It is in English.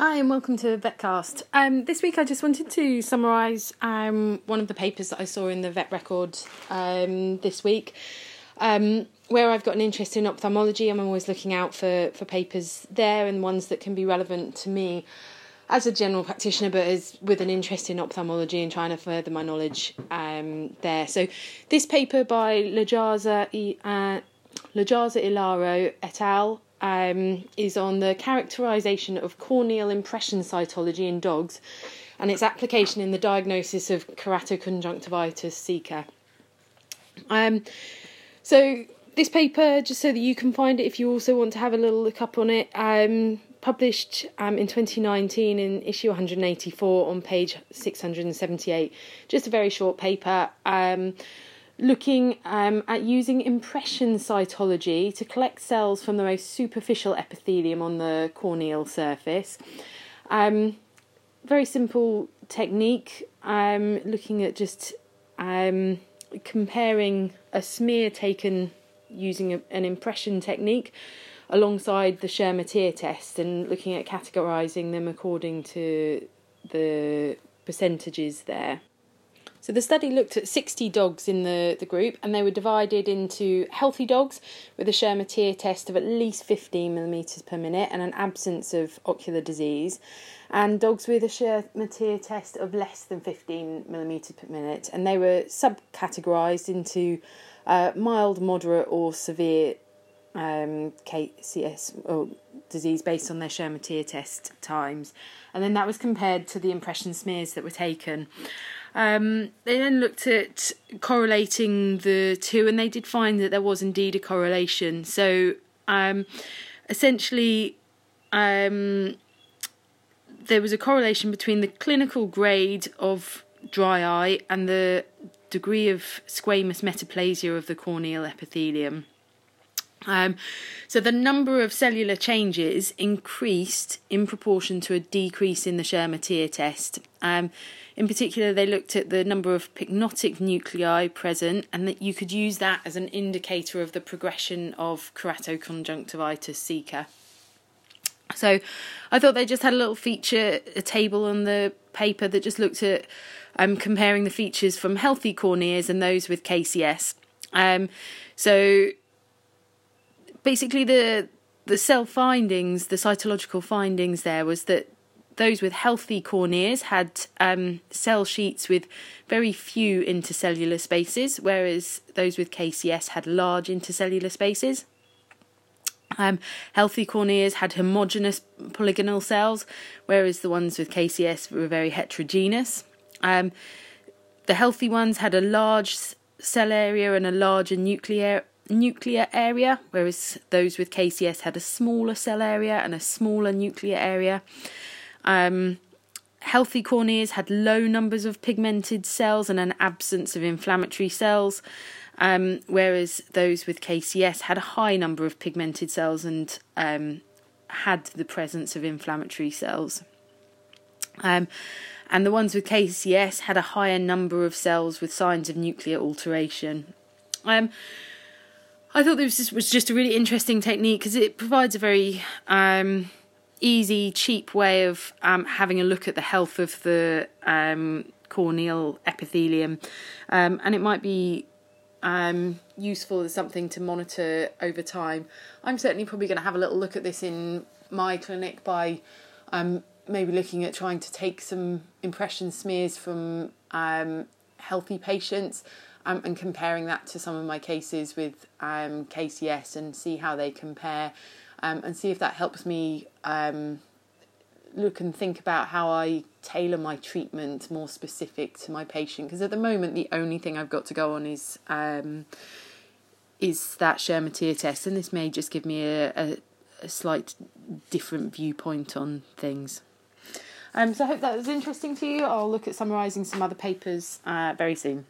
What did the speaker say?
Hi, and welcome to VetCast. Um, this week, I just wanted to summarise um, one of the papers that I saw in the Vet Record um, this week. Um, where I've got an interest in ophthalmology, I'm always looking out for, for papers there and ones that can be relevant to me as a general practitioner, but as with an interest in ophthalmology and trying to further my knowledge um, there. So, this paper by Lajaza, uh, Lajaza Ilaro et al um, is on the characterization of corneal impression cytology in dogs and its application in the diagnosis of keratoconjunctivitis sicca. Um, so this paper, just so that you can find it if you also want to have a little look up on it, um, published um, in 2019 in issue 184 on page 678. Just a very short paper. Um, looking um, at using impression cytology to collect cells from the most superficial epithelium on the corneal surface. Um, very simple technique, um, looking at just um, comparing a smear taken using a, an impression technique alongside the Schirmer tear test and looking at categorizing them according to the percentages there. So the study looked at 60 dogs in the, the group and they were divided into healthy dogs with a Schirmer tear test of at least 15 millimetres per minute and an absence of ocular disease, and dogs with a Schirmer tear test of less than 15 millimetres per minute. And they were subcategorised into uh, mild, moderate, or severe um, KCS or disease based on their Schirmer tear test times. And then that was compared to the impression smears that were taken. Um, they then looked at correlating the two, and they did find that there was indeed a correlation. So, um, essentially, um, there was a correlation between the clinical grade of dry eye and the degree of squamous metaplasia of the corneal epithelium. Um, so the number of cellular changes increased in proportion to a decrease in the Schirmer tear test. Um, in particular, they looked at the number of pycnotic nuclei present, and that you could use that as an indicator of the progression of keratoconjunctivitis sicca. So, I thought they just had a little feature, a table on the paper that just looked at um, comparing the features from healthy corneas and those with KCS. Um, so, basically, the the cell findings, the cytological findings there was that those with healthy corneas had um, cell sheets with very few intercellular spaces, whereas those with KCS had large intercellular spaces. Um, healthy corneas had homogeneous polygonal cells, whereas the ones with KCS were very heterogeneous. Um, the healthy ones had a large cell area and a larger nuclear nuclear area, whereas those with KCS had a smaller cell area and a smaller nuclear area. Um, healthy corneas had low numbers of pigmented cells and an absence of inflammatory cells, um, whereas those with KCS had a high number of pigmented cells and um, had the presence of inflammatory cells. Um, and the ones with KCS had a higher number of cells with signs of nuclear alteration. Um, I thought this was just a really interesting technique because it provides a very um, easy, cheap way of um, having a look at the health of the um, corneal epithelium, um, and it might be um, useful as something to monitor over time. I'm certainly probably going to have a little look at this in my clinic by um, maybe looking at trying to take some impression smears from healthy patients. And comparing that to some of my cases with KCS and see how they compare um, and see if that helps me um, look and think about how I tailor my treatment more specific to my patient. Because at the moment, the only thing I've got to go on is um, is that Schirmer tear test, and this may just give me a, a, a slight different viewpoint on things. Um, so I hope that was interesting to you. I'll look at summarising some other papers uh, very soon.